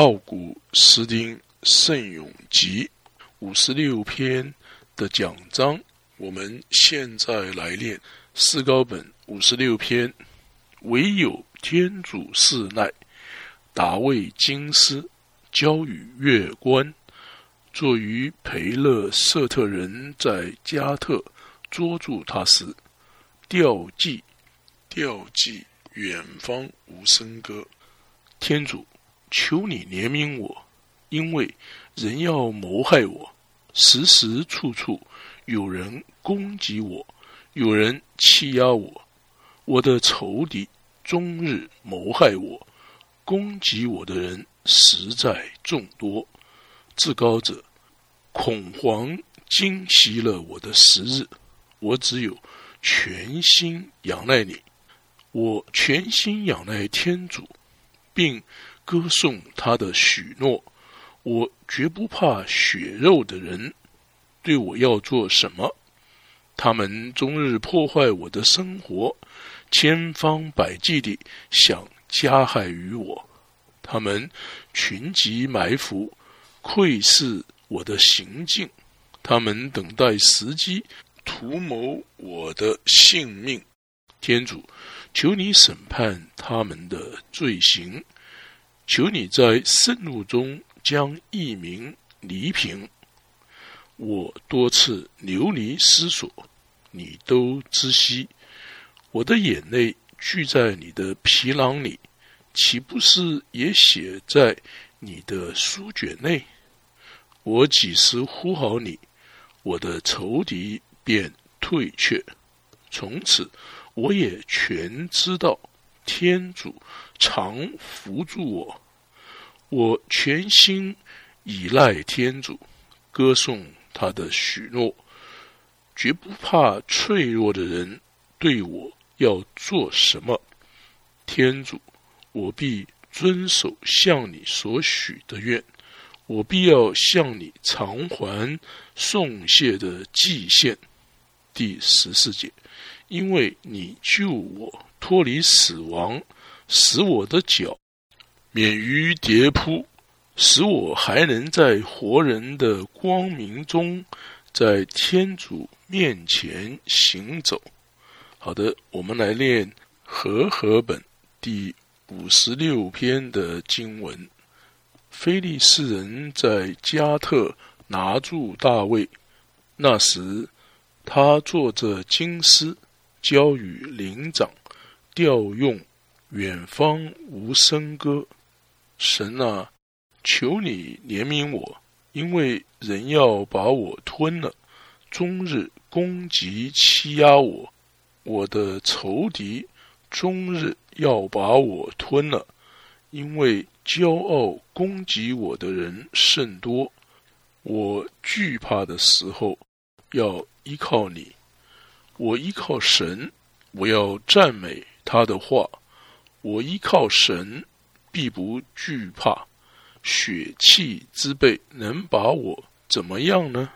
奥古斯丁圣咏集五十六篇的讲章，我们现在来练四高本五十六篇。唯有天主是奈，达卫金斯交与月关，坐于培勒瑟特人在加特捉住他时，吊祭吊祭远方无声歌，天主。求你怜悯我，因为人要谋害我，时时处处有人攻击我，有人欺压我。我的仇敌终日谋害我，攻击我的人实在众多。至高者，恐慌惊袭了我的时日，我只有全心仰赖你，我全心仰赖天主，并。歌颂他的许诺，我绝不怕血肉的人对我要做什么。他们终日破坏我的生活，千方百计地想加害于我。他们群集埋伏，窥视我的行径。他们等待时机，图谋我的性命。天主，求你审判他们的罪行。求你在盛怒中将一名离平。我多次流离失所，你都知悉。我的眼泪聚在你的皮囊里，岂不是也写在你的书卷内？我几时呼好你，我的仇敌便退却。从此，我也全知道。天主常扶助我，我全心依赖天主，歌颂他的许诺，绝不怕脆弱的人对我要做什么。天主，我必遵守向你所许的愿，我必要向你偿还送谢的祭献。第十四节，因为你救我。脱离死亡，使我的脚免于跌扑，使我还能在活人的光明中，在天主面前行走。好的，我们来念和合本第五十六篇的经文。菲利士人在加特拿住大卫，那时他坐着金狮，交与灵长。调用远方无声歌，神啊，求你怜悯我，因为人要把我吞了，终日攻击欺压我，我的仇敌终日要把我吞了，因为骄傲攻击我的人甚多，我惧怕的时候要依靠你，我依靠神，我要赞美。他的话，我依靠神，必不惧怕。血气之辈能把我怎么样呢？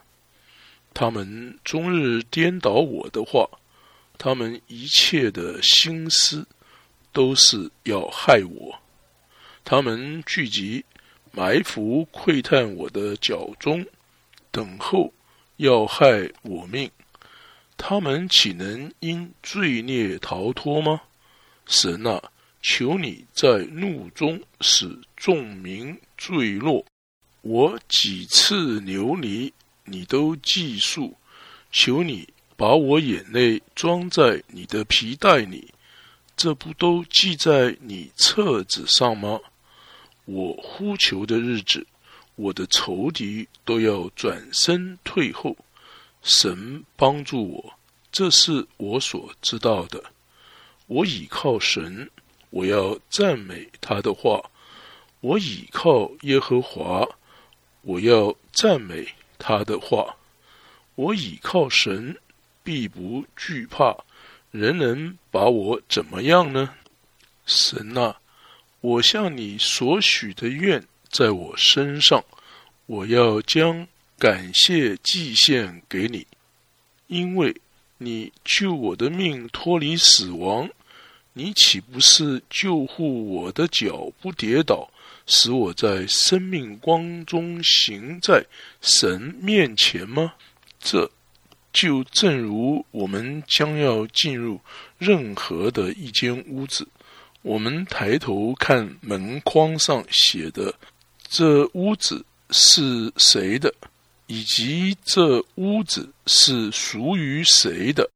他们终日颠倒我的话，他们一切的心思都是要害我。他们聚集埋伏窥探我的脚中，等候要害我命。他们岂能因罪孽逃脱吗？神啊，求你在怒中使众民坠落。我几次流离，你都记述。求你把我眼泪装在你的皮带里，这不都记在你册子上吗？我呼求的日子，我的仇敌都要转身退后。神帮助我，这是我所知道的。我倚靠神，我要赞美他的话；我倚靠耶和华，我要赞美他的话；我倚靠神，必不惧怕。人能把我怎么样呢？神啊，我向你所许的愿在我身上，我要将感谢祭献给你，因为。你救我的命脱离死亡，你岂不是救护我的脚不跌倒，使我在生命光中行在神面前吗？这就正如我们将要进入任何的一间屋子，我们抬头看门框上写的“这屋子是谁的”，以及这屋子是属于谁的，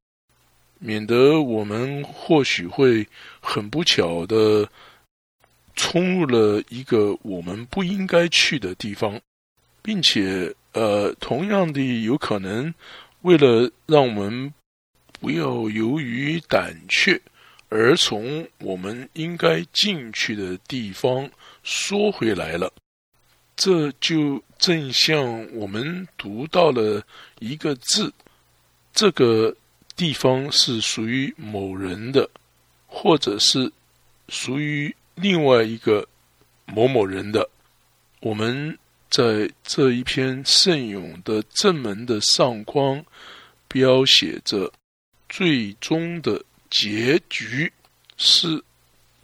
免得我们或许会很不巧的。冲入了一个我们不应该去的地方，并且，呃，同样的，有可能为了让我们不要由于胆怯而从我们应该进去的地方缩回来了。这就正像我们读到了一个字，这个地方是属于某人的，或者是属于。另外一个某某人的，我们在这一篇圣咏的正门的上框标写着最终的结局，是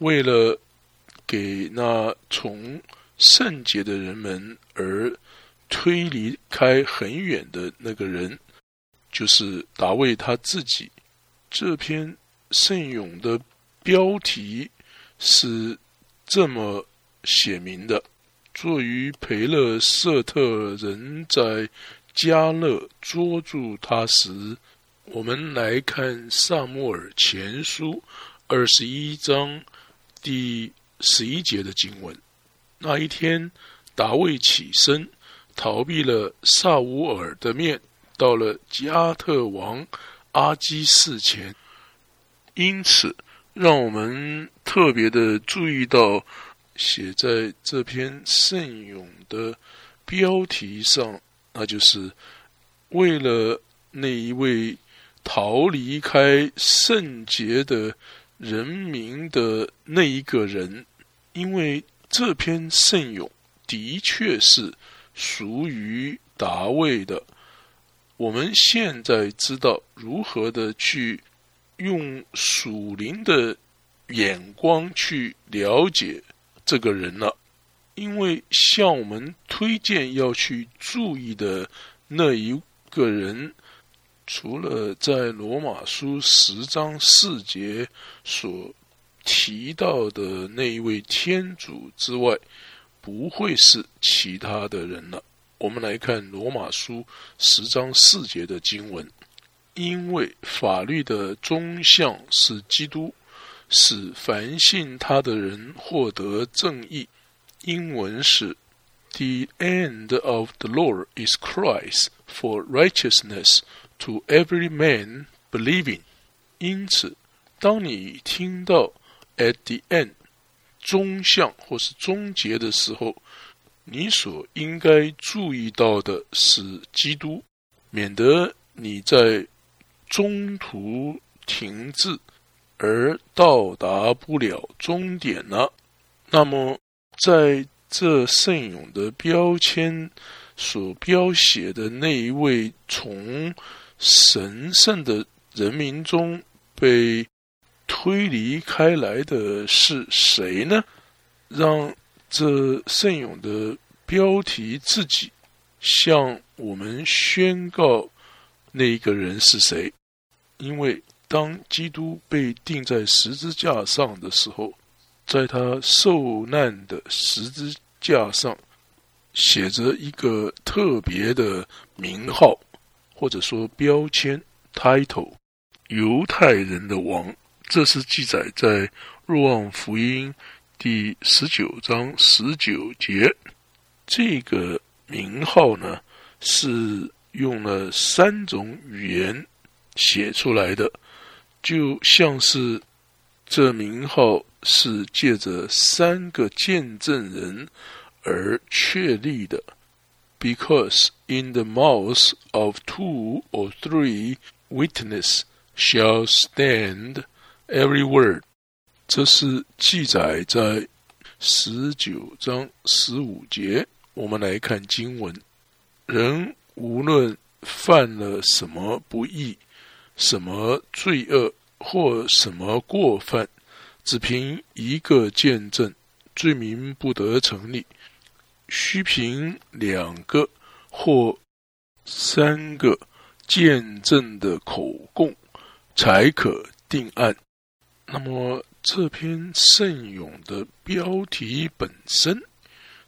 为了给那从圣洁的人们而推离开很远的那个人，就是达卫他自己。这篇圣咏的标题是。这么写明的，作于培勒瑟特人在加勒捉住他时，我们来看萨穆尔前书二十一章第十一节的经文。那一天，达卫起身，逃避了萨乌尔的面，到了加特王阿基士前，因此。让我们特别的注意到，写在这篇圣咏的标题上，那就是为了那一位逃离开圣洁的人民的那一个人，因为这篇圣咏的确是属于达卫的。我们现在知道如何的去。用属灵的眼光去了解这个人了，因为向我们推荐要去注意的那一个人，除了在罗马书十章四节所提到的那一位天主之外，不会是其他的人了。我们来看罗马书十章四节的经文。因为法律的终向是基督，使凡信他的人获得正义。英文是：The end of the law is Christ for righteousness to every man believing。因此，当你听到 at the end 终向或是终结的时候，你所应该注意到的是基督，免得你在。中途停滞而到达不了终点了。那么，在这圣咏的标签所标写的那一位从神圣的人民中被推离开来的是谁呢？让这圣咏的标题自己向我们宣告。那一个人是谁？因为当基督被钉在十字架上的时候，在他受难的十字架上写着一个特别的名号，或者说标签 （title），犹太人的王。这是记载在若望福音第十九章十九节。这个名号呢是。用了三种语言写出来的，就像是这名号是借着三个见证人而确立的。Because in the mouth of two or three witnesses shall stand every word。这是记载在十九章十五节。我们来看经文，人。无论犯了什么不义、什么罪恶或什么过犯，只凭一个见证，罪名不得成立，须凭两个或三个见证的口供才可定案。那么这篇圣咏的标题本身，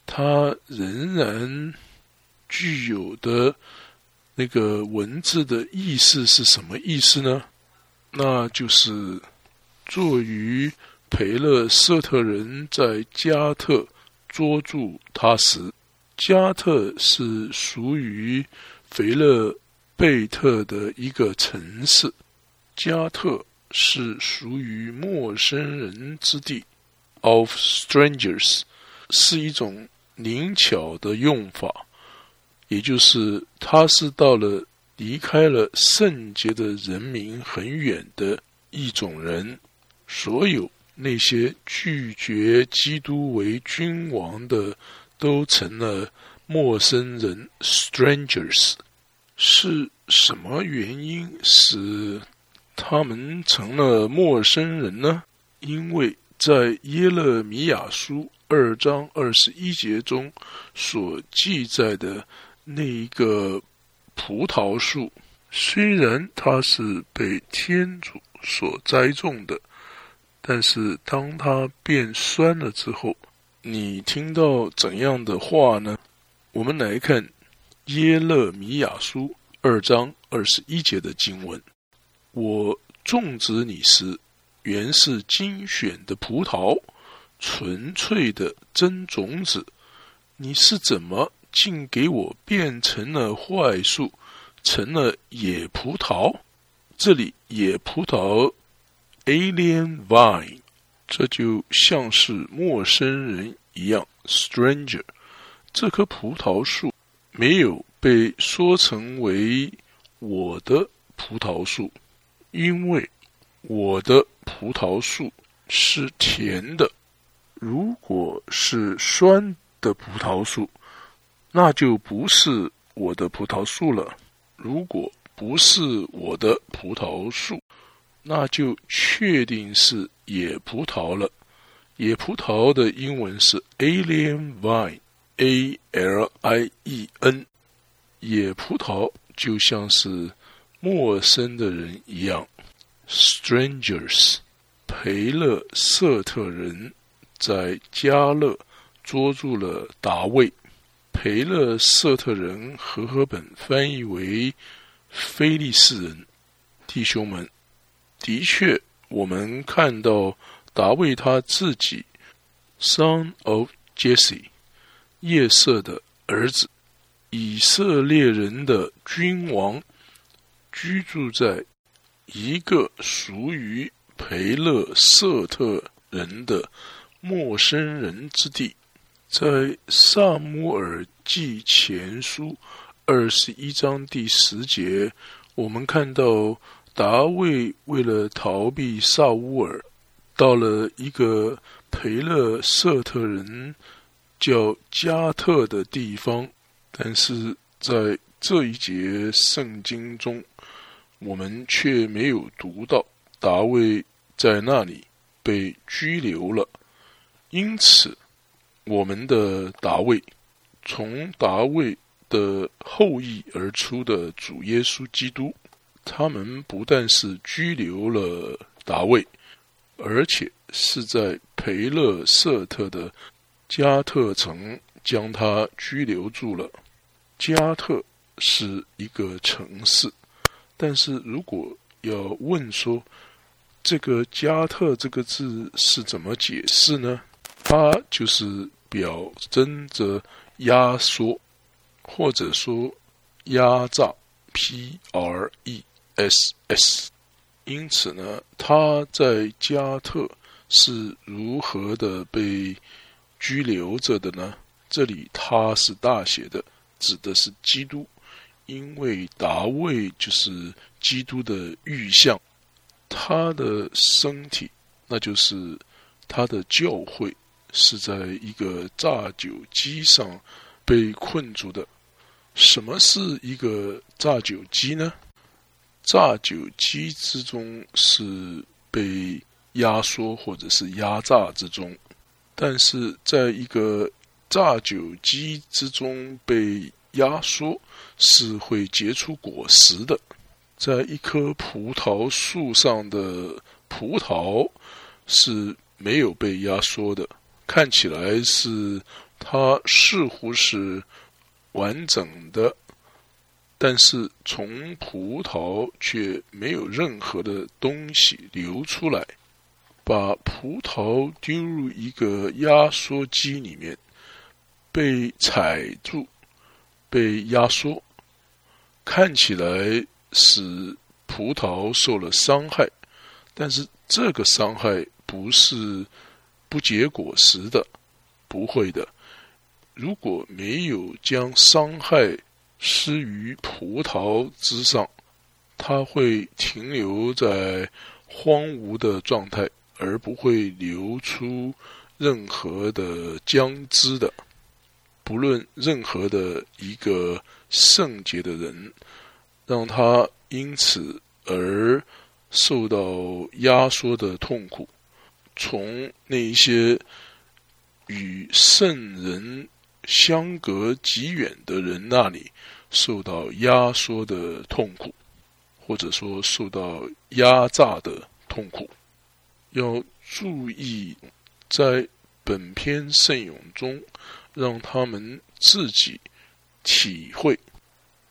它仍然具有的那个文字的意思是什么意思呢？那就是作于培勒瑟特人在加特捉住他时，加特是属于腓勒贝特的一个城市，加特。是属于陌生人之地，of strangers，是一种灵巧的用法，也就是他是到了离开了圣洁的人民很远的一种人。所有那些拒绝基督为君王的，都成了陌生人 （strangers）。是什么原因使？他们成了陌生人呢，因为在耶勒米亚书二章二十一节中所记载的那一个葡萄树，虽然它是被天主所栽种的，但是当它变酸了之后，你听到怎样的话呢？我们来看耶勒米亚书二章二十一节的经文。我种植你时，原是精选的葡萄，纯粹的真种子。你是怎么竟给我变成了坏树，成了野葡萄？这里野葡萄 （alien vine），这就像是陌生人一样 （stranger）。这棵葡萄树没有被说成为我的葡萄树。因为我的葡萄树是甜的，如果是酸的葡萄树，那就不是我的葡萄树了。如果不是我的葡萄树，那就确定是野葡萄了。野葡萄的英文是 alien vine，a l i e n。野葡萄就像是。陌生的人一样，strangers。培勒瑟特人在加勒捉住了达卫。培勒瑟特人和合本翻译为菲利士人。弟兄们，的确，我们看到达卫他自己，son of Jesse，夜色的儿子，以色列人的君王。居住在一个属于培勒瑟特人的陌生人之地，在萨姆尔记前书二十一章第十节，我们看到达卫为了逃避萨乌尔，到了一个培勒瑟特人叫加特的地方，但是在这一节圣经中。我们却没有读到达卫在那里被拘留了，因此，我们的达卫从达卫的后裔而出的主耶稣基督，他们不但是拘留了达卫，而且是在培勒瑟特的加特城将他拘留住了。加特是一个城市。但是如果要问说这个“加特”这个字是怎么解释呢？它就是表征着压缩，或者说压榨 （P R E S S）。因此呢，他在加特是如何的被拘留着的呢？这里他是大写的，指的是基督。因为达卫就是基督的预像，他的身体，那就是他的教会，是在一个榨酒机上被困住的。什么是一个榨酒机呢？榨酒机之中是被压缩或者是压榨之中，但是在一个榨酒机之中被压缩是会结出果实的。在一棵葡萄树上的葡萄是没有被压缩的，看起来是它似乎是完整的。但是从葡萄却没有任何的东西流出来，把葡萄丢入一个压缩机里面，被踩住，被压缩，看起来使葡萄受了伤害，但是这个伤害不是不结果实的，不会的。如果没有将伤害，施于葡萄之上，它会停留在荒芜的状态，而不会流出任何的浆汁的。不论任何的一个圣洁的人，让他因此而受到压缩的痛苦，从那些与圣人。相隔极远的人那里受到压缩的痛苦，或者说受到压榨的痛苦，要注意在本篇圣咏中，让他们自己体会，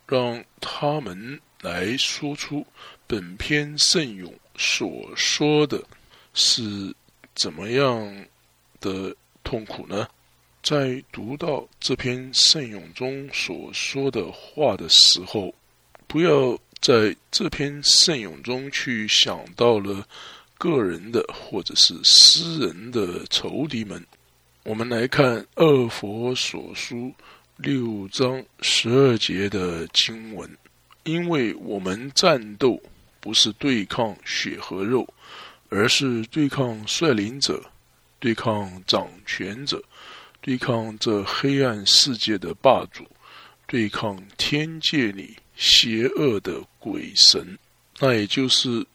让他们来说出本篇圣咏所说的是怎么样的痛苦呢？在读到这篇圣咏中所说的话的时候，不要在这篇圣咏中去想到了个人的或者是私人的仇敌们。我们来看《二佛所书》六章十二节的经文，因为我们战斗不是对抗血和肉，而是对抗率领者，对抗掌权者。对抗这黑暗世界的霸主，对抗天界里邪恶的鬼神，那也就是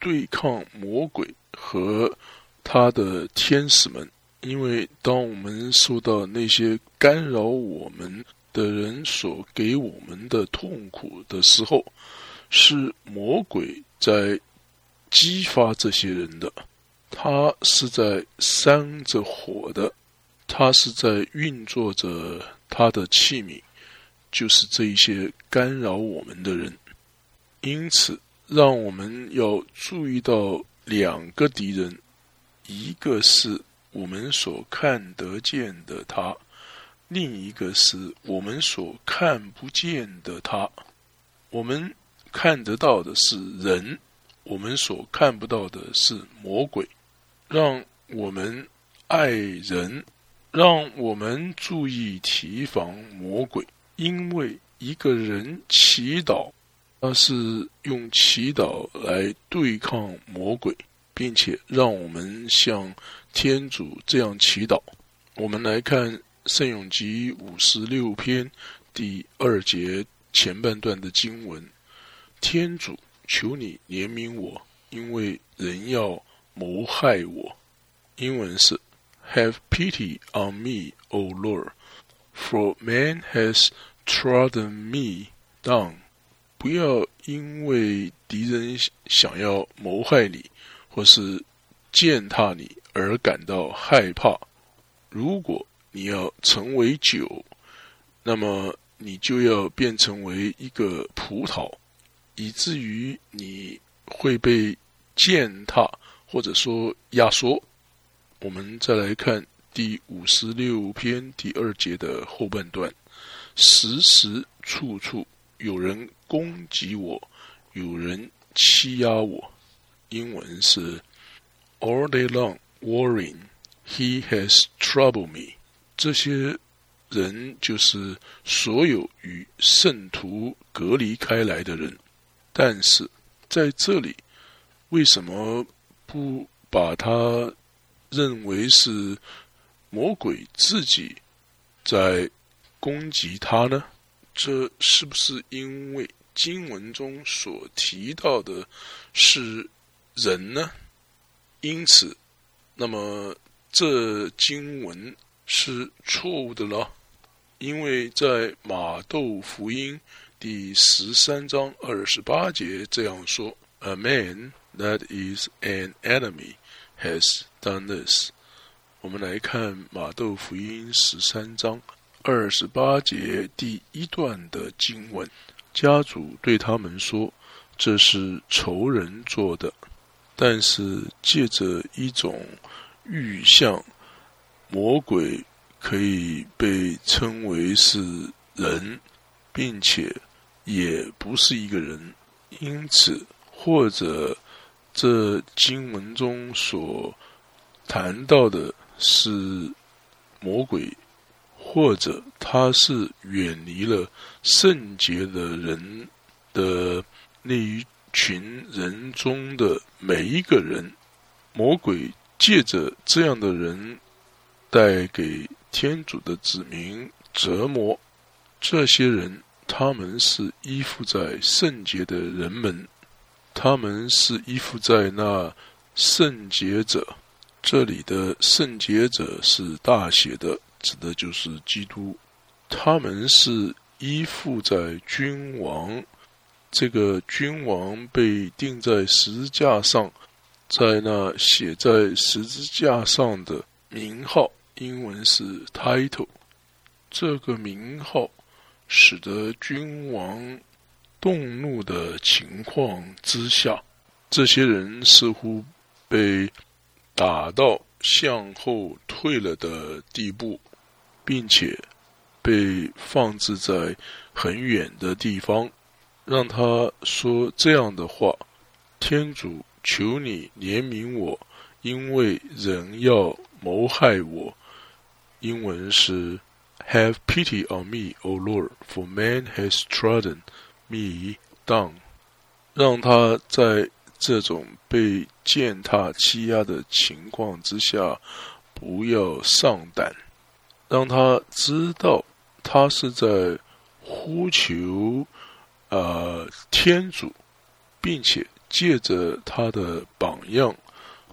对抗魔鬼和他的天使们。因为当我们受到那些干扰我们的人所给我们的痛苦的时候，是魔鬼在激发这些人的，他是在煽着火的。他是在运作着他的器皿，就是这一些干扰我们的人。因此，让我们要注意到两个敌人：一个是我们所看得见的他，另一个是我们所看不见的他。我们看得到的是人，我们所看不到的是魔鬼。让我们爱人。让我们注意提防魔鬼，因为一个人祈祷，他是用祈祷来对抗魔鬼，并且让我们向天主这样祈祷。我们来看圣咏集五十六篇第二节前半段的经文：天主，求你怜悯我，因为人要谋害我。英文是。Have pity on me, O Lord, for man has trodden me down. 不要因为敌人想要谋害你，或是践踏你而感到害怕。如果你要成为酒，那么你就要变成为一个葡萄，以至于你会被践踏，或者说压缩。我们再来看第五十六篇第二节的后半段：时时处处有人攻击我，有人欺压我。英文是：All day long worrying, he has troubled me。这些人就是所有与圣徒隔离开来的人。但是在这里，为什么不把他？认为是魔鬼自己在攻击他呢？这是不是因为经文中所提到的是人呢？因此，那么这经文是错误的了，因为在马窦福音第十三章二十八节这样说：“A man that is an enemy has done this。”我们来看马窦福音十三章二十八节第一段的经文：家主对他们说：“这是仇人做的。”但是借着一种预象，魔鬼可以被称为是人，并且也不是一个人。因此，或者这经文中所谈到的是魔鬼，或者他是远离了圣洁的人的那一。群人中的每一个人，魔鬼借着这样的人带给天主的子民折磨。这些人，他们是依附在圣洁的人们，他们是依附在那圣洁者。这里的圣洁者是大写的，指的就是基督。他们是依附在君王。这个君王被钉在十字架上，在那写在十字架上的名号，英文是 title。这个名号使得君王动怒的情况之下，这些人似乎被打到向后退了的地步，并且被放置在很远的地方。让他说这样的话：“天主，求你怜悯我，因为人要谋害我。”英文是 “Have pity on me, O Lord, for man has trodden me down。”让他在这种被践踏欺压的情况之下不要上胆，让他知道他是在呼求。呃，天主，并且借着他的榜样，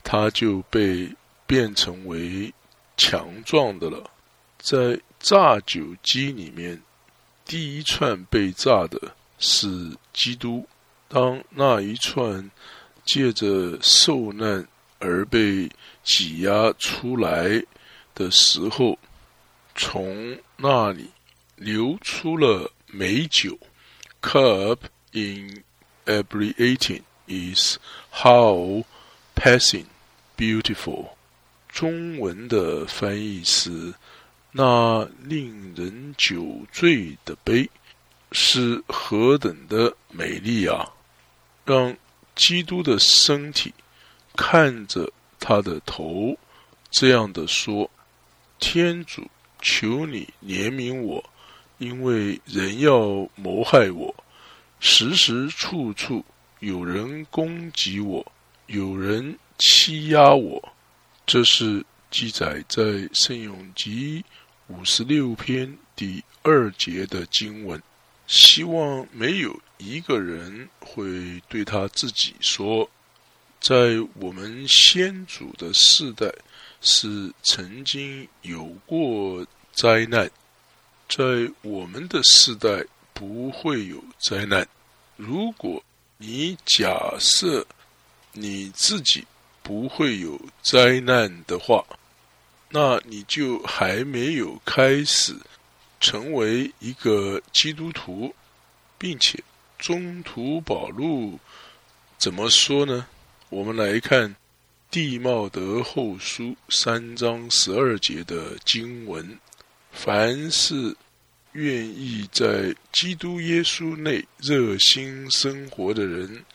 他就被变成为强壮的了。在榨酒机里面，第一串被榨的是基督。当那一串借着受难而被挤压出来的时候，从那里流出了美酒。Curb in abbreviating is how passing beautiful。中文的翻译是那令人酒醉的杯是何等的美丽啊！让基督的身体看着他的头，这样的说：“天主，求你怜悯我。”因为人要谋害我，时时处处有人攻击我，有人欺压我。这是记载在《圣咏集》五十六篇第二节的经文。希望没有一个人会对他自己说，在我们先祖的世代是曾经有过灾难。在我们的时代不会有灾难。如果你假设你自己不会有灾难的话，那你就还没有开始成为一个基督徒，并且中途保路怎么说呢？我们来看《地茂德后书》三章十二节的经文。凡是愿意在基督耶稣内热心生活的人，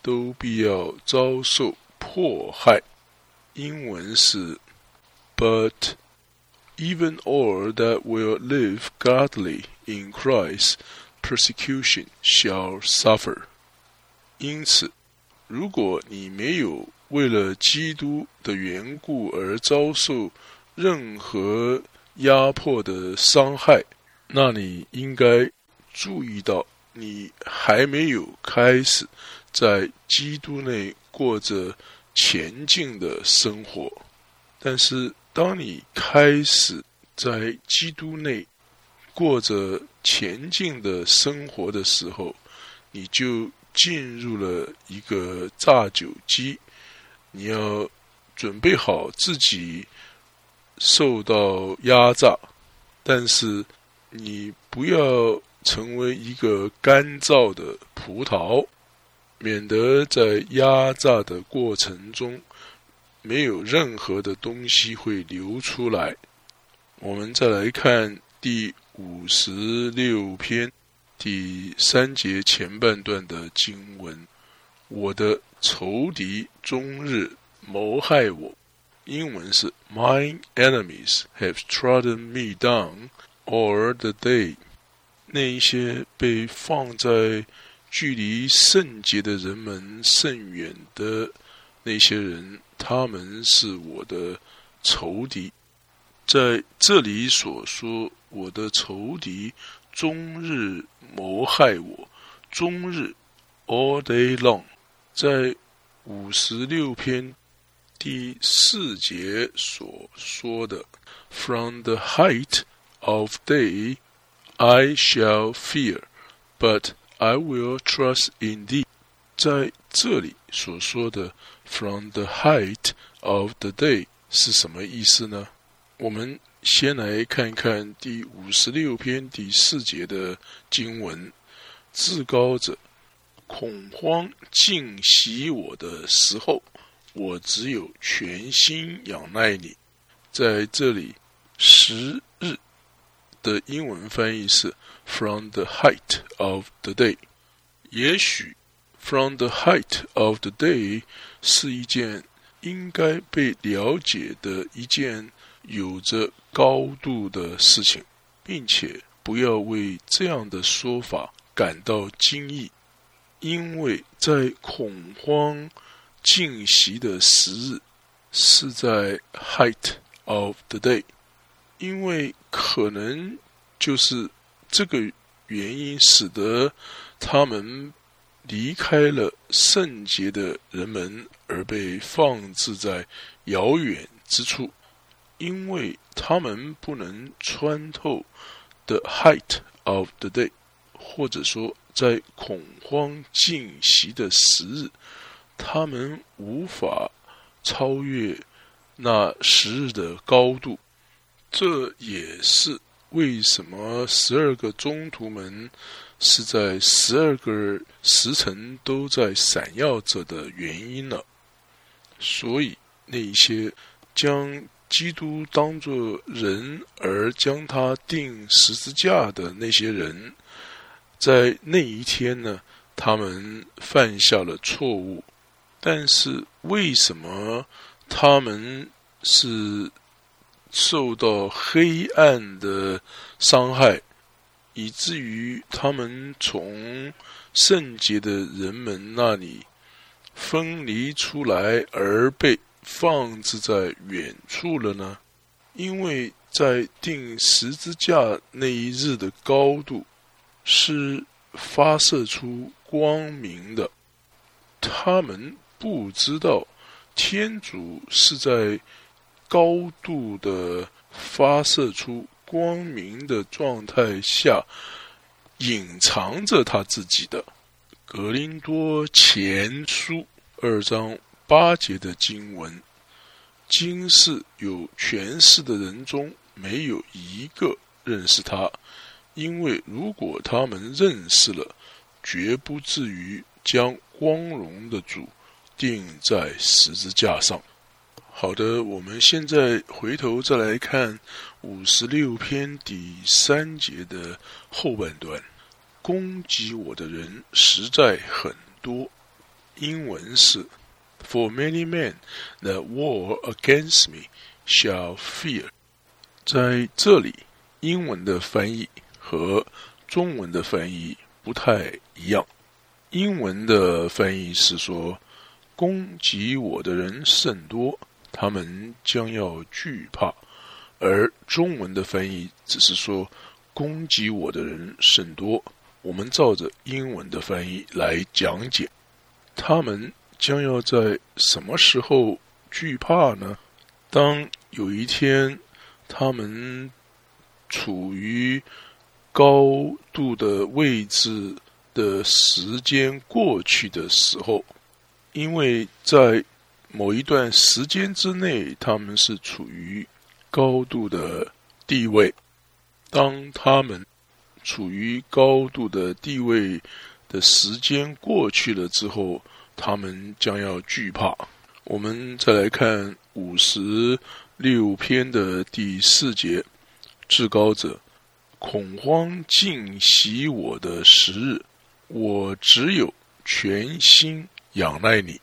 都必要遭受迫害。英文是：But even all that will live godly in Christ, persecution shall suffer。因此，如果你没有为了基督的缘故而遭受任何，压迫的伤害，那你应该注意到，你还没有开始在基督内过着前进的生活。但是当你开始在基督内过着前进的生活的时候，你就进入了一个榨酒机。你要准备好自己受到压榨，但是你不要成为一个干燥的葡萄，免得在压榨的过程中没有任何的东西会流出来。我们再来看第五十六篇第三节前半段的经文：我的。仇敌终日谋害我。英文是 My enemies have trodden me down all the day。那一些被放在距离圣洁的人们甚远的那些人，他们是我的仇敌。在这里所说，我的仇敌终日谋害我，终日 all day long。在五十六篇第四节所说的，From the height of day I shall fear, but I will trust in thee。在这里所说的 “from the height of the day” 是什么意思呢？我们先来看看第五十六篇第四节的经文：“至高者。”恐慌尽袭我的时候，我只有全心仰赖你。在这里，十日的英文翻译是 “from the height of the day”。也许 “from the height of the day” 是一件应该被了解的一件有着高度的事情，并且不要为这样的说法感到惊异。因为在恐慌进袭的时日是在 height of the day，因为可能就是这个原因，使得他们离开了圣洁的人们，而被放置在遥远之处，因为他们不能穿透 the height of the day，或者说。在恐慌进袭的时日，他们无法超越那时日的高度。这也是为什么十二个中途门是在十二个时辰都在闪耀着的原因了。所以，那些将基督当作人而将他钉十字架的那些人。在那一天呢，他们犯下了错误，但是为什么他们是受到黑暗的伤害，以至于他们从圣洁的人们那里分离出来，而被放置在远处了呢？因为在钉十字架那一日的高度。是发射出光明的，他们不知道天主是在高度的发射出光明的状态下隐藏着他自己的。格林多前书二章八节的经文：今世有权势的人中，没有一个认识他。因为如果他们认识了，绝不至于将光荣的主钉在十字架上。好的，我们现在回头再来看五十六篇第三节的后半段。攻击我的人实在很多。英文是：For many men that war against me shall fear。在这里，英文的翻译。和中文的翻译不太一样。英文的翻译是说：“攻击我的人甚多，他们将要惧怕。”而中文的翻译只是说：“攻击我的人甚多。”我们照着英文的翻译来讲解，他们将要在什么时候惧怕呢？当有一天，他们处于高度的位置的时间过去的时候，因为在某一段时间之内，他们是处于高度的地位。当他们处于高度的地位的时间过去了之后，他们将要惧怕。我们再来看五十六篇的第四节：至高者，恐慌尽袭我的时日，我只有全心仰赖你。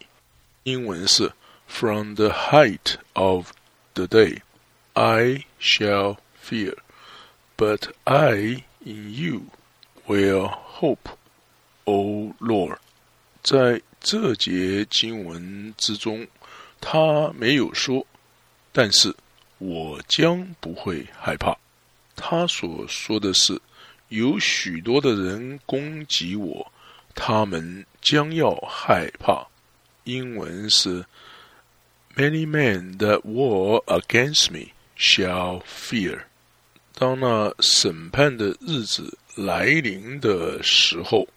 英文是：From the height of the day, I shall fear, but I in you will hope, O Lord。在这节经文之中，他没有说，但是我将不会害怕。他所说的是，有许多的人攻击我，他们将要害怕。英文是：Many men that war against me shall fear。当那审判的日子来临的时候。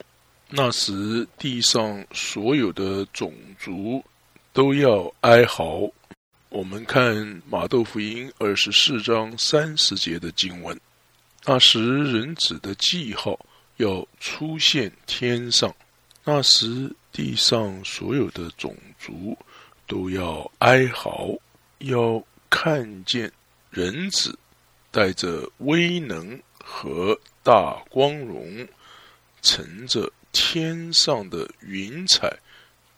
那时，地上所有的种族都要哀嚎。我们看马窦福音二十四章三十节的经文。那时，人子的记号要出现天上。那时，地上所有的种族都要哀嚎，要看见人子带着威能和大光荣，乘着。天上的云彩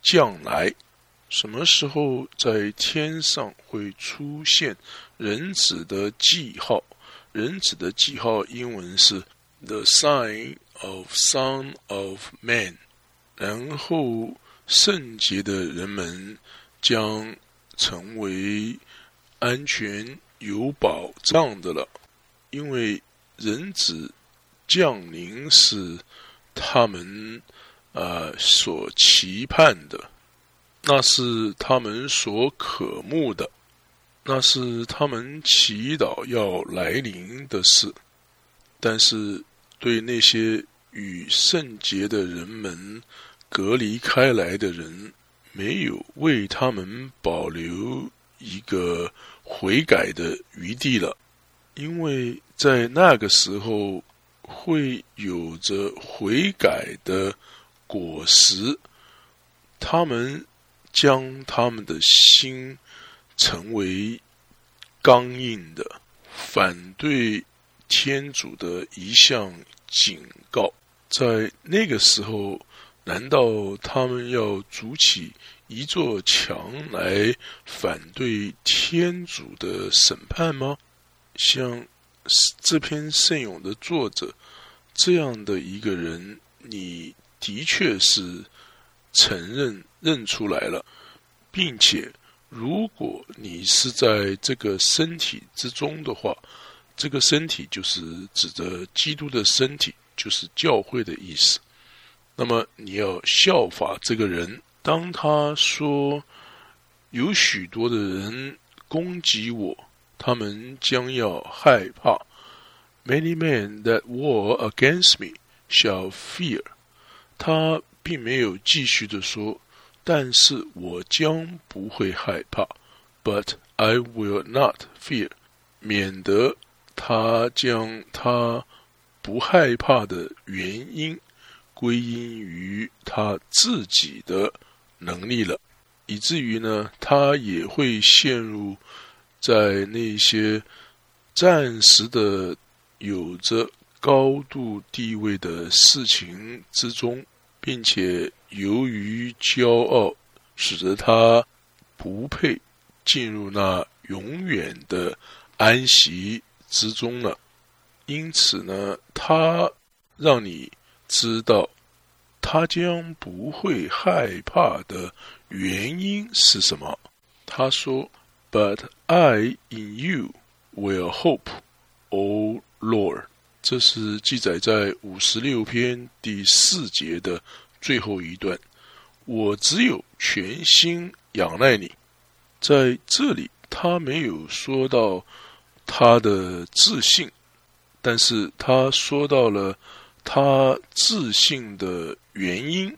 降来，什么时候在天上会出现人子的记号？人子的记号英文是 “the sign of Son of Man”。然后圣洁的人们将成为安全有保障的了，因为人子降临是。他们呃所期盼的，那是他们所渴慕的，那是他们祈祷要来临的事。但是，对那些与圣洁的人们隔离开来的人，没有为他们保留一个悔改的余地了，因为在那个时候。会有着悔改的果实，他们将他们的心成为刚硬的，反对天主的一项警告。在那个时候，难道他们要筑起一座墙来反对天主的审判吗？像。这篇圣咏的作者，这样的一个人，你的确是承认认出来了，并且，如果你是在这个身体之中的话，这个身体就是指着基督的身体，就是教会的意思。那么你要效法这个人，当他说有许多的人攻击我。他们将要害怕。Many men that war against me shall fear。他并没有继续的说，但是我将不会害怕。But I will not fear，免得他将他不害怕的原因归因于他自己的能力了，以至于呢，他也会陷入。在那些暂时的有着高度地位的事情之中，并且由于骄傲，使得他不配进入那永远的安息之中了。因此呢，他让你知道，他将不会害怕的原因是什么。他说。But I in you will hope, O Lord。这是记载在五十六篇第四节的最后一段。我只有全心仰赖你。在这里，他没有说到他的自信，但是他说到了他自信的原因。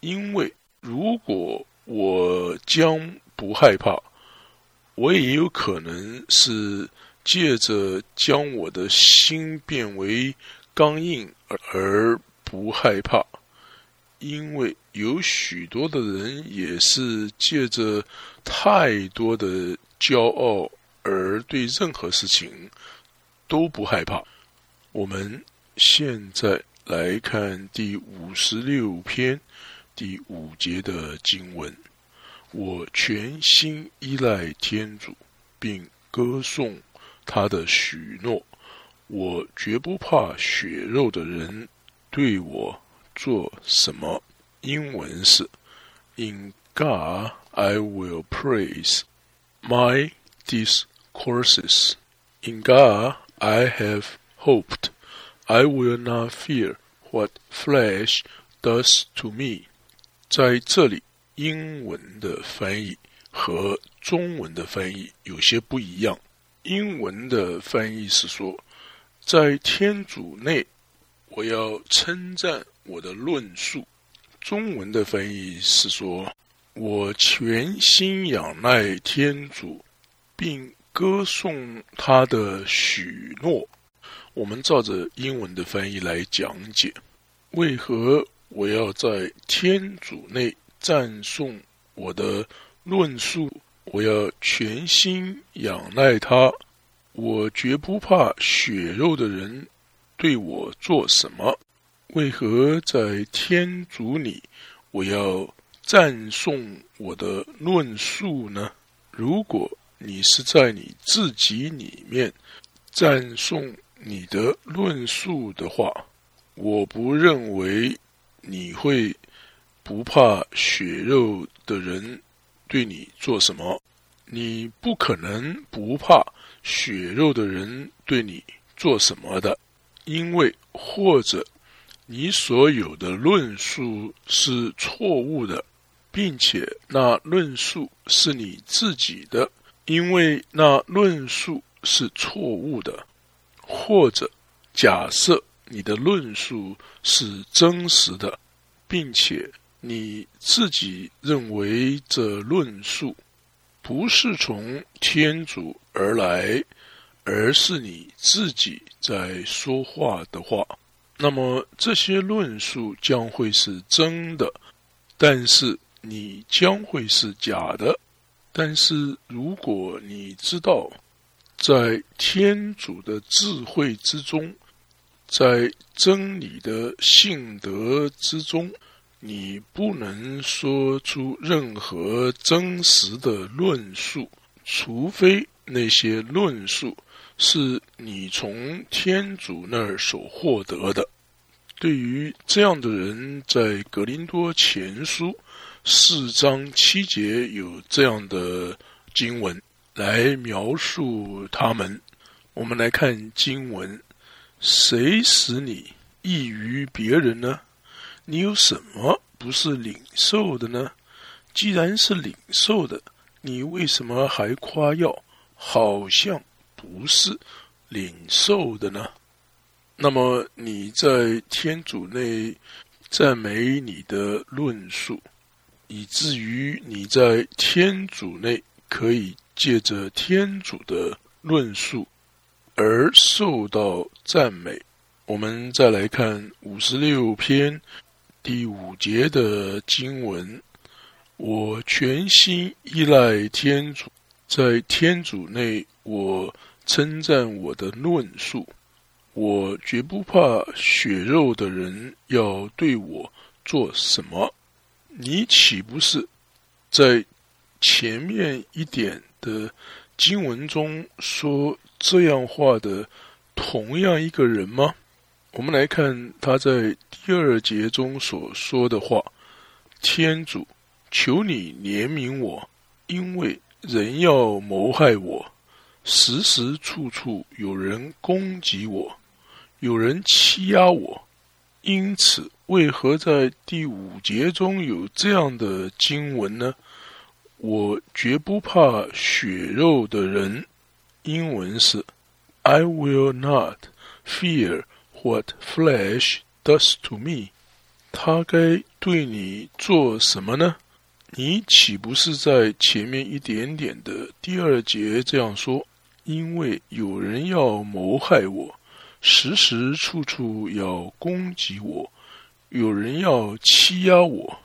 因为如果我将不害怕，我也有可能是借着将我的心变为刚硬而不害怕。因为有许多的人也是借着太多的骄傲而对任何事情都不害怕。我们现在来看第五十六篇第五节的经文：我全心依赖天主，并歌颂他的许诺。我绝不怕血肉的人对我。做什么？英文是 In God I will praise my discourses. In God I have hoped. I will not fear what flesh does to me. 在这里，英文的翻译和中文的翻译有些不一样。英文的翻译是说，在天主内，我要称赞。我的论述，中文的翻译是说：“我全心仰赖天主，并歌颂他的许诺。”我们照着英文的翻译来讲解，为何我要在天主内赞颂我的论述？我要全心仰赖他，我绝不怕血肉的人对我做什么。为何在天主里，我要赞颂我的论述呢？如果你是在你自己里面赞颂你的论述的话，我不认为你会不怕血肉的人对你做什么。你不可能不怕血肉的人对你做什么的，因为或者。你所有的论述是错误的，并且那论述是你自己的，因为那论述是错误的，或者假设你的论述是真实的，并且你自己认为这论述不是从天主而来，而是你自己在说话的话。那么这些论述将会是真的，但是你将会是假的。但是如果你知道，在天主的智慧之中，在真理的性德之中，你不能说出任何真实的论述，除非那些论述。是你从天主那儿所获得的。对于这样的人，在《格林多前书》四章七节有这样的经文来描述他们。我们来看经文：谁使你异于别人呢？你有什么不是领受的呢？既然是领受的，你为什么还夸耀？好像。不是领受的呢？那么你在天主内赞美你的论述，以至于你在天主内可以借着天主的论述而受到赞美。我们再来看五十六篇第五节的经文：我全心依赖天主，在天主内我。称赞我的论述，我绝不怕血肉的人要对我做什么。你岂不是在前面一点的经文中说这样话的同样一个人吗？我们来看他在第二节中所说的话：“天主，求你怜悯我，因为人要谋害我。”时时处处有人攻击我，有人欺压我，因此为何在第五节中有这样的经文呢？我绝不怕血肉的人。英文是 I will not fear what flesh does to me。他该对你做什么呢？你岂不是在前面一点点的第二节这样说？因为有人要谋害我，时时处处要攻击我，有人要欺压我。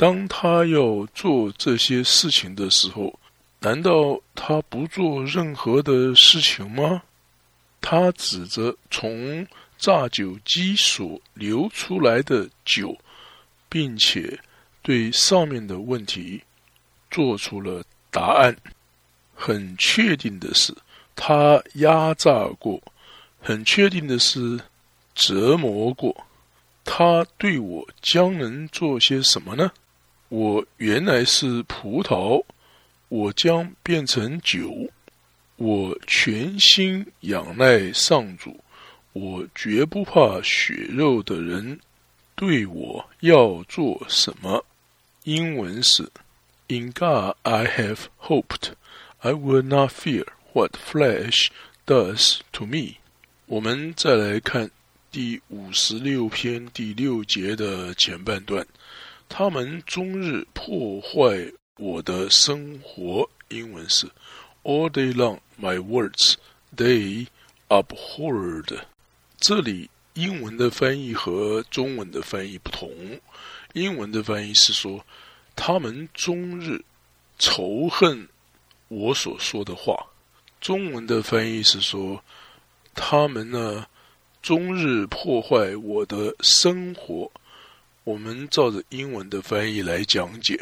当他要做这些事情的时候，难道他不做任何的事情吗？他指着从榨酒机所流出来的酒，并且。对上面的问题做出了答案。很确定的是，他压榨过；很确定的是，折磨过。他对我将能做些什么呢？我原来是葡萄，我将变成酒。我全心仰赖上主，我绝不怕血肉的人对我要做什么。英文是 "In God I have hoped, I will not fear what flesh does to me." 我们再来看第五十六篇第六节的前半段，他们终日破坏我的生活。英文是 "All day long my words they abhorred." 这里英文的翻译和中文的翻译不同。英文的翻译是说，他们终日仇恨我所说的话。中文的翻译是说，他们呢终日破坏我的生活。我们照着英文的翻译来讲解：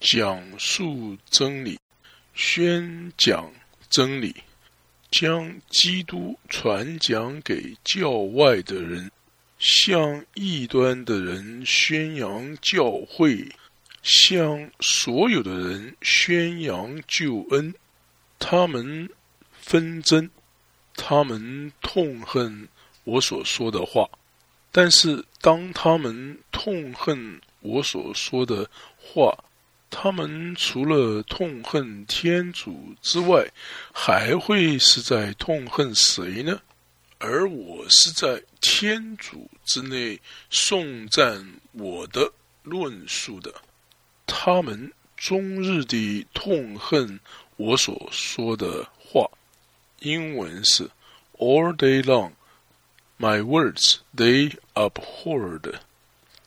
讲述真理，宣讲真理，将基督传讲给教外的人。向异端的人宣扬教会，向所有的人宣扬救恩。他们纷争，他们痛恨我所说的话。但是，当他们痛恨我所说的话，他们除了痛恨天主之外，还会是在痛恨谁呢？而我是在天主之内颂赞我的论述的，他们终日地痛恨我所说的话。英文是 All day long, my words they abhorred。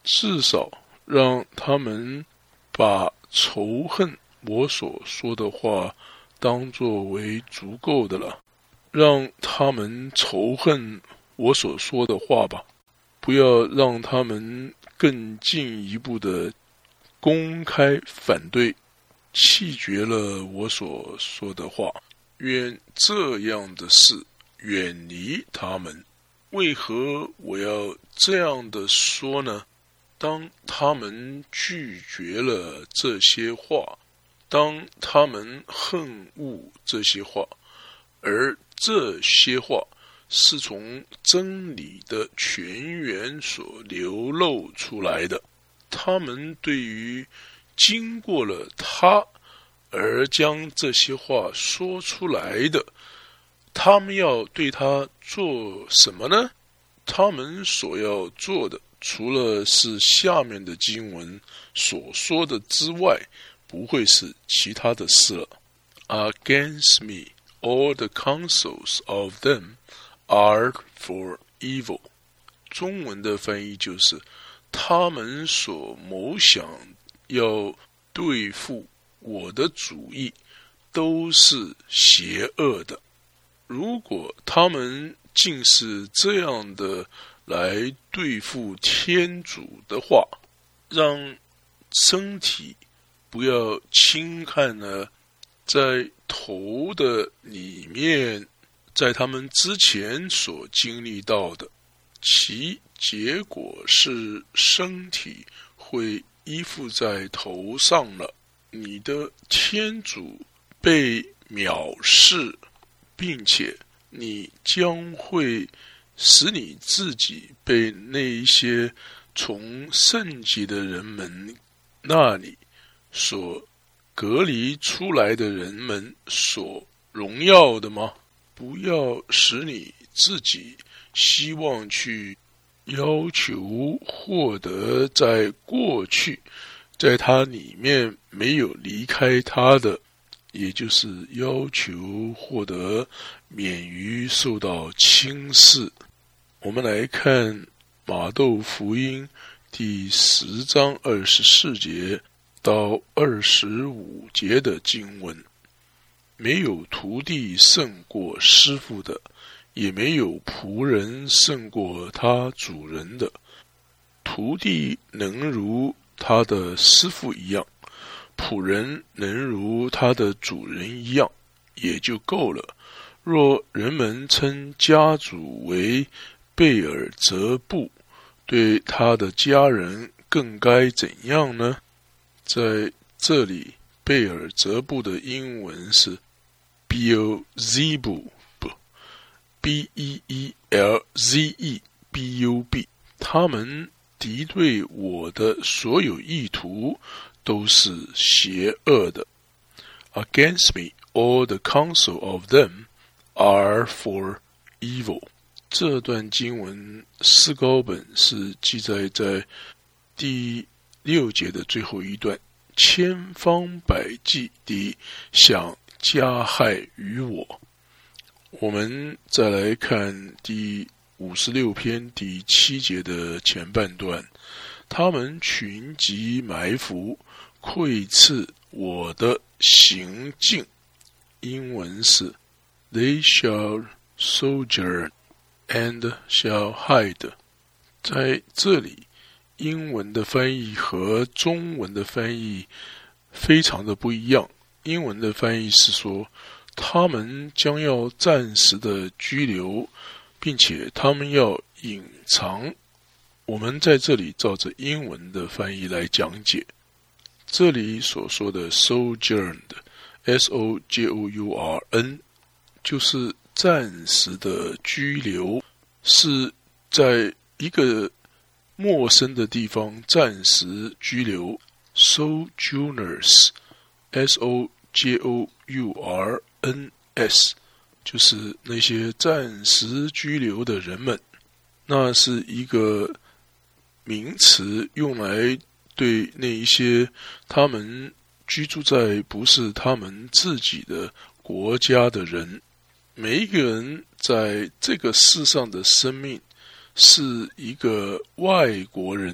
至少让他们把仇恨我所说的话当作为足够的了。让他们仇恨我所说的话吧，不要让他们更进一步的公开反对，弃绝了我所说的话。愿这样的事远离他们。为何我要这样的说呢？当他们拒绝了这些话，当他们恨恶这些话，而。这些话是从真理的泉源所流露出来的。他们对于经过了他而将这些话说出来的，他们要对他做什么呢？他们所要做的，除了是下面的经文所说的之外，不会是其他的事了。Against me. All the counsels of them are for evil。中文的翻译就是：他们所谋想要对付我的主意，都是邪恶的。如果他们竟是这样的来对付天主的话，让身体不要轻看呢？在头的里面，在他们之前所经历到的，其结果是身体会依附在头上了。你的天主被藐视，并且你将会使你自己被那一些从圣洁的人们那里所。隔离出来的人们所荣耀的吗？不要使你自己希望去要求获得在过去在他里面没有离开他的，也就是要求获得免于受到轻视。我们来看马窦福音第十章二十四节到二十五节的经文。没有徒弟胜过师傅的，也没有仆人胜过他主人的。徒弟能如他的师傅一样，仆人能如他的主人一样，也就够了。若人们称家主为贝尔泽布，对他的家人更该怎样呢？在这里。贝尔泽布的英文是 Beelzebub，B E E L Z E B U B。他们敌对我的所有意图都是邪恶的。Against me, all the counsel of them are for evil。这段经文四高本是记载在第六节的最后一段。千方百计地想加害于我。我们再来看第五十六篇第七节的前半段，他们群集埋伏，窥伺我的行径。英文是：They shall soldier and shall hide。在这里。英文的翻译和中文的翻译非常的不一样。英文的翻译是说，他们将要暂时的拘留，并且他们要隐藏。我们在这里照着英文的翻译来讲解。这里所说的 sojourned，s o j o u r n，就是暂时的拘留，是在一个。陌生的地方暂时居留，sojourners，s o j o u r n s，就是那些暂时居留的人们。那是一个名词，用来对那一些他们居住在不是他们自己的国家的人。每一个人在这个世上的生命。是一个外国人，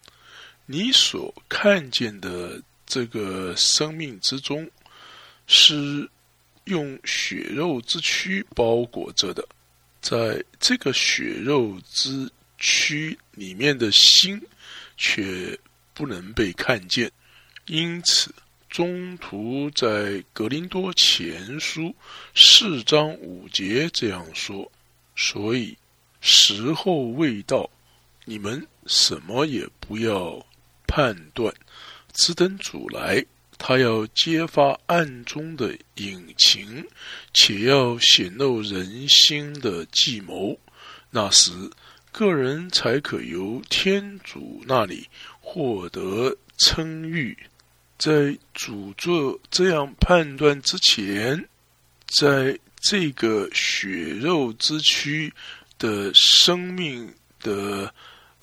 你所看见的这个生命之中，是用血肉之躯包裹着的，在这个血肉之躯里面的心，却不能被看见。因此，中途在格林多前书四章五节这样说，所以。时候未到，你们什么也不要判断，只等主来，他要揭发暗中的隐情，且要显露人心的计谋。那时，个人才可由天主那里获得称誉。在主做这样判断之前，在这个血肉之躯。的生命的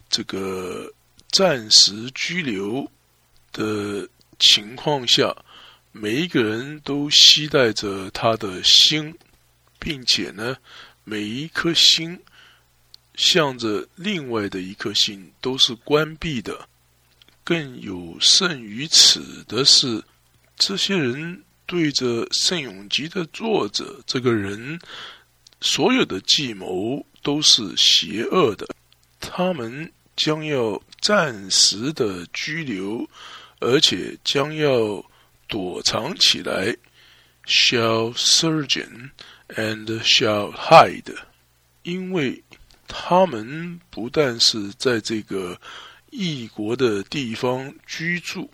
这个暂时拘留的情况下，每一个人都期待着他的心，并且呢，每一颗心向着另外的一颗心都是关闭的。更有甚于此的是，这些人对着圣永吉的作者这个人所有的计谋。都是邪恶的，他们将要暂时的拘留，而且将要躲藏起来，shall surgeon and shall hide，因为他们不但是在这个异国的地方居住，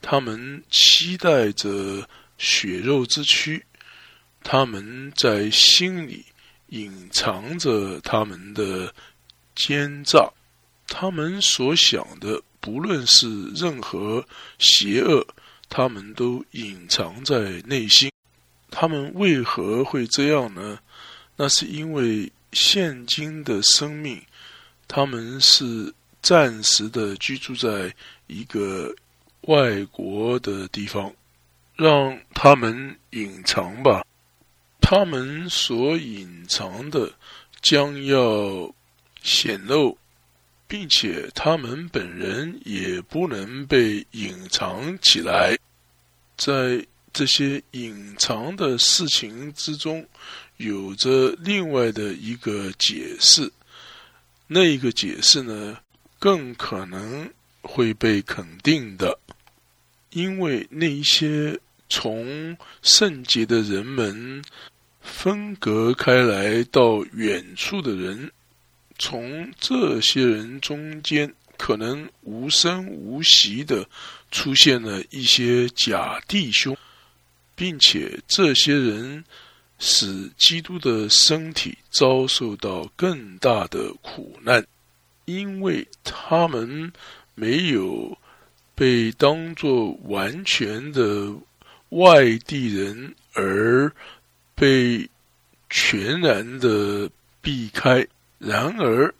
他们期待着血肉之躯，他们在心里。隐藏着他们的奸诈，他们所想的，不论是任何邪恶，他们都隐藏在内心。他们为何会这样呢？那是因为现今的生命，他们是暂时的居住在一个外国的地方，让他们隐藏吧。他们所隐藏的将要显露，并且他们本人也不能被隐藏起来。在这些隐藏的事情之中，有着另外的一个解释。那一个解释呢，更可能会被肯定的，因为那些从圣洁的人们。分隔开来到远处的人，从这些人中间，可能无声无息的出现了一些假弟兄，并且这些人使基督的身体遭受到更大的苦难，因为他们没有被当作完全的外地人而。被全然的避开。然而，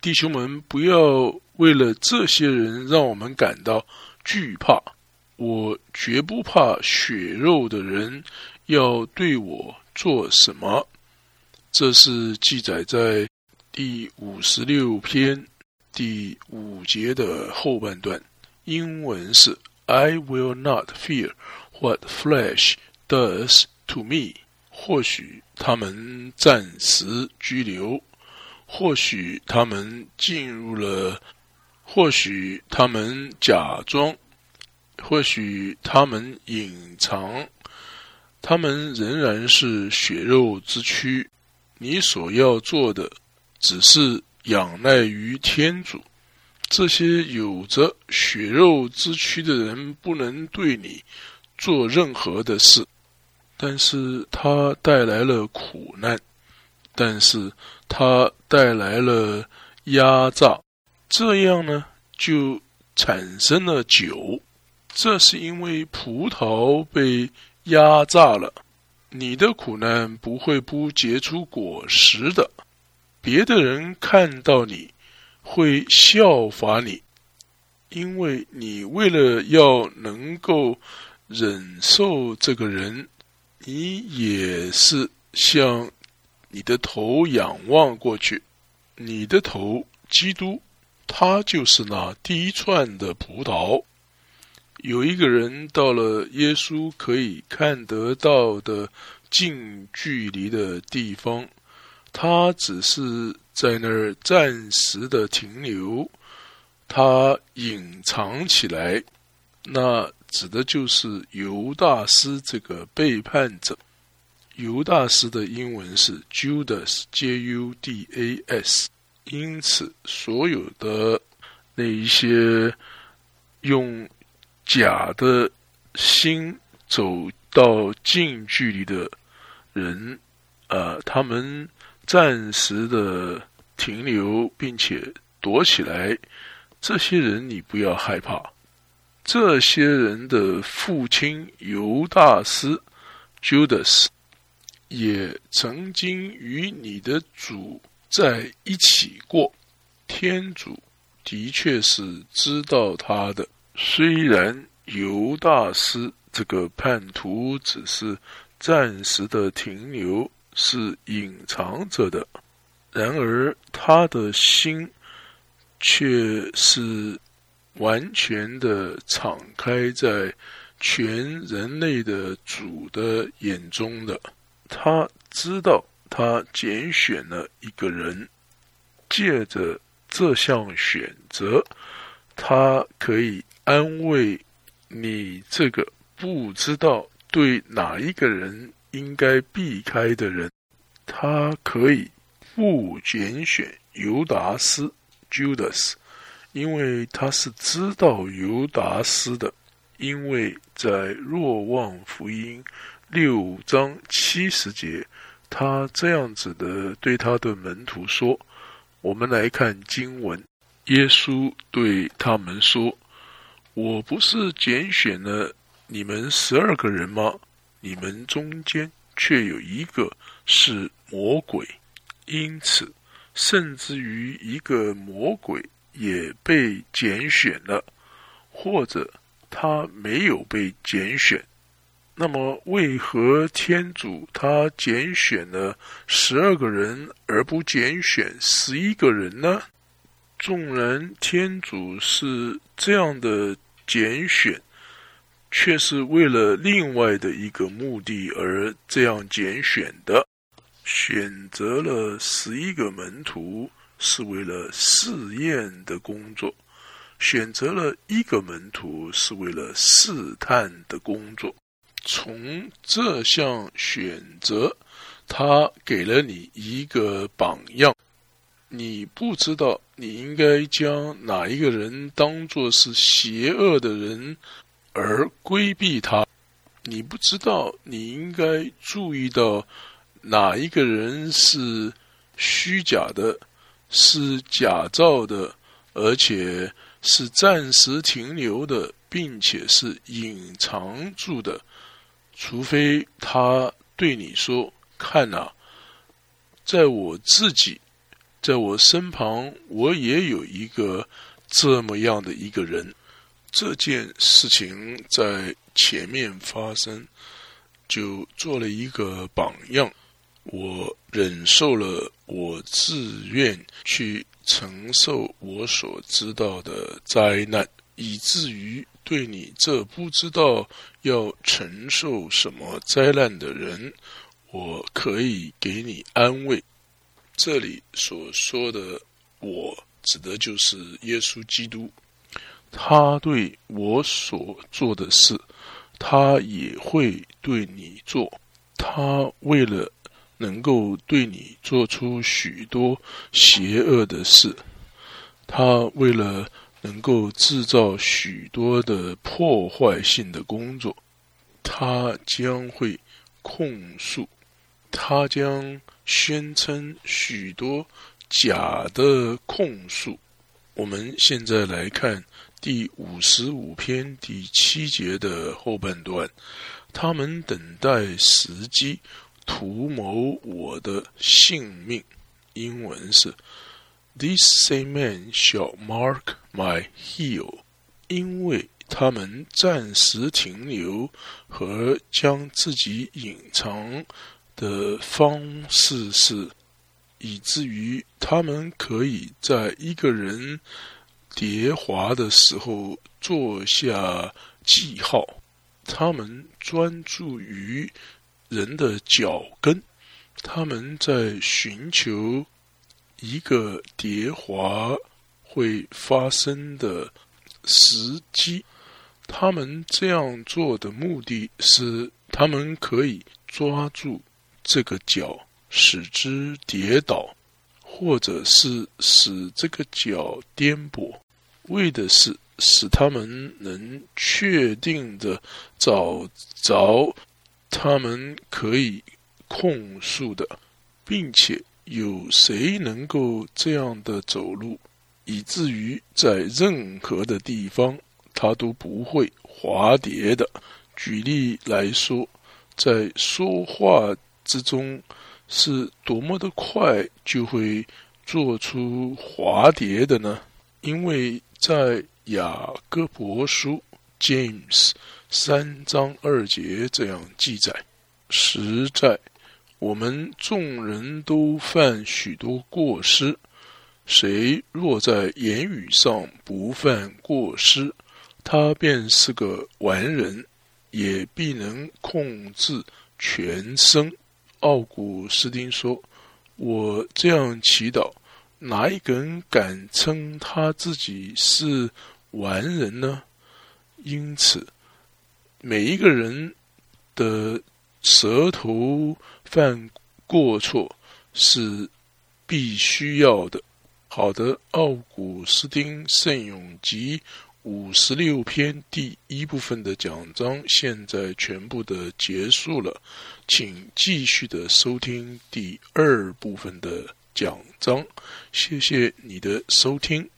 弟兄们，不要为了这些人让我们感到惧怕。我绝不怕血肉的人要对我做什么。这是记载在第五十六篇第五节的后半段。英文是 "I will not fear what flesh does to me." 或许他们暂时拘留，或许他们进入了，或许他们假装，或许他们隐藏，他们仍然是血肉之躯。你所要做的，只是仰赖于天主。这些有着血肉之躯的人，不能对你做任何的事。但是他带来了苦难，但是他带来了压榨，这样呢就产生了酒。这是因为葡萄被压榨了。你的苦难不会不结出果实的，别的人看到你会效法你，因为你为了要能够忍受这个人。你也是向你的头仰望过去，你的头，基督，他就是那第一串的葡萄。有一个人到了耶稣可以看得到的近距离的地方，他只是在那儿暂时的停留，他隐藏起来，那。指的就是犹大斯这个背叛者。犹大斯的英文是 Judas，J-U-D-A-S。因此，所有的那一些用假的心走到近距离的人，呃，他们暂时的停留并且躲起来，这些人你不要害怕。这些人的父亲犹大斯 （Judas） 也曾经与你的主在一起过。天主的确是知道他的，虽然犹大斯这个叛徒只是暂时的停留，是隐藏着的，然而他的心却是。完全的敞开在全人类的主的眼中的，他知道他拣选了一个人，借着这项选择，他可以安慰你这个不知道对哪一个人应该避开的人，他可以不拣选尤达斯 （Judas）。因为他是知道尤达斯的，因为在若望福音六章七十节，他这样子的对他的门徒说：“我们来看经文，耶稣对他们说：‘我不是拣选了你们十二个人吗？你们中间却有一个是魔鬼，因此，甚至于一个魔鬼也被拣选了，或者他没有被拣选。那么，为何天主他拣选了十二个人，而不拣选十一个人呢？纵然天主是这样的拣选，却是为了另外的一个目的而这样拣选的。选择了十一个门徒，是为了试验的工作；选择了一个门徒，是为了试探的工作。从这项选择，他给了你一个榜样。你不知道你应该将哪一个人当作是邪恶的人而规避他；你不知道你应该注意到哪一个人是虚假的、是假造的，而且是暂时停留的，并且是隐藏住的。除非他对你说：“看呐，在我自己，在我身旁，我也有一个这么样的一个人。这件事情在前面发生，就做了一个榜样。我忍受了，我自愿去承受我所知道的灾难，以至于。”对你这不知道要承受什么灾难的人，我可以给你安慰。这里所说的“我”指的就是耶稣基督，他对我所做的事，他也会对你做。他为了能够对你做出许多邪恶的事，他为了。能够制造许多的破坏性的工作，他将会控诉，他将宣称许多假的控诉。我们现在来看第五十五篇第七节的后半段，他们等待时机，图谋我的性命。英文是。This same man shall mark my heel，因为他们暂时停留和将自己隐藏的方式是，以至于他们可以在一个人叠滑的时候做下记号。他们专注于人的脚跟，他们在寻求。一个叠滑会发生的时机，他们这样做的目的是，他们可以抓住这个脚，使之跌倒，或者是使这个脚颠簸，为的是使他们能确定的找着他们可以控诉的，并且。有谁能够这样的走路，以至于在任何的地方他都不会滑跌的？举例来说，在说话之中是多么的快就会做出滑跌的呢？因为在雅各伯书 James 三章二节这样记载，实在。我们众人都犯许多过失，谁若在言语上不犯过失，他便是个完人，也必能控制全身。奥古斯丁说：“我这样祈祷，哪一个人敢称他自己是完人呢？”因此，每一个人的舌头。犯过错是必须要的。好的，奥古斯丁圣咏集五十六篇第一部分的讲章现在全部的结束了，请继续的收听第二部分的讲章。谢谢你的收听。